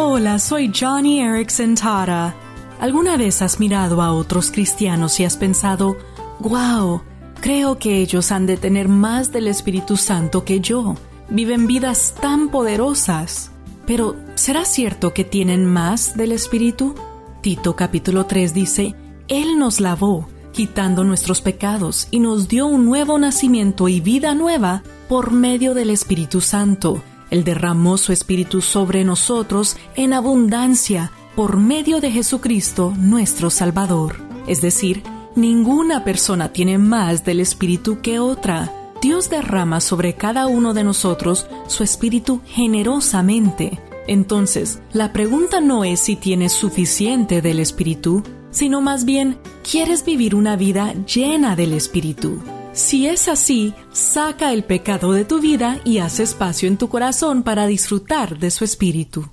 Hola, soy Johnny Erickson Tara. ¿Alguna vez has mirado a otros cristianos y has pensado, wow, creo que ellos han de tener más del Espíritu Santo que yo? Viven vidas tan poderosas. Pero, ¿será cierto que tienen más del Espíritu? Tito capítulo 3 dice, Él nos lavó, quitando nuestros pecados, y nos dio un nuevo nacimiento y vida nueva por medio del Espíritu Santo él derramó su Espíritu sobre nosotros en abundancia por medio de Jesucristo nuestro Salvador. Es decir, ninguna persona tiene más del Espíritu que otra. Dios derrama sobre cada uno de nosotros su Espíritu generosamente. Entonces, la pregunta no es si tienes suficiente del Espíritu, sino más bien, ¿quieres vivir una vida llena del Espíritu? Si es así, saca el pecado de tu vida y haz espacio en tu corazón para disfrutar de su espíritu.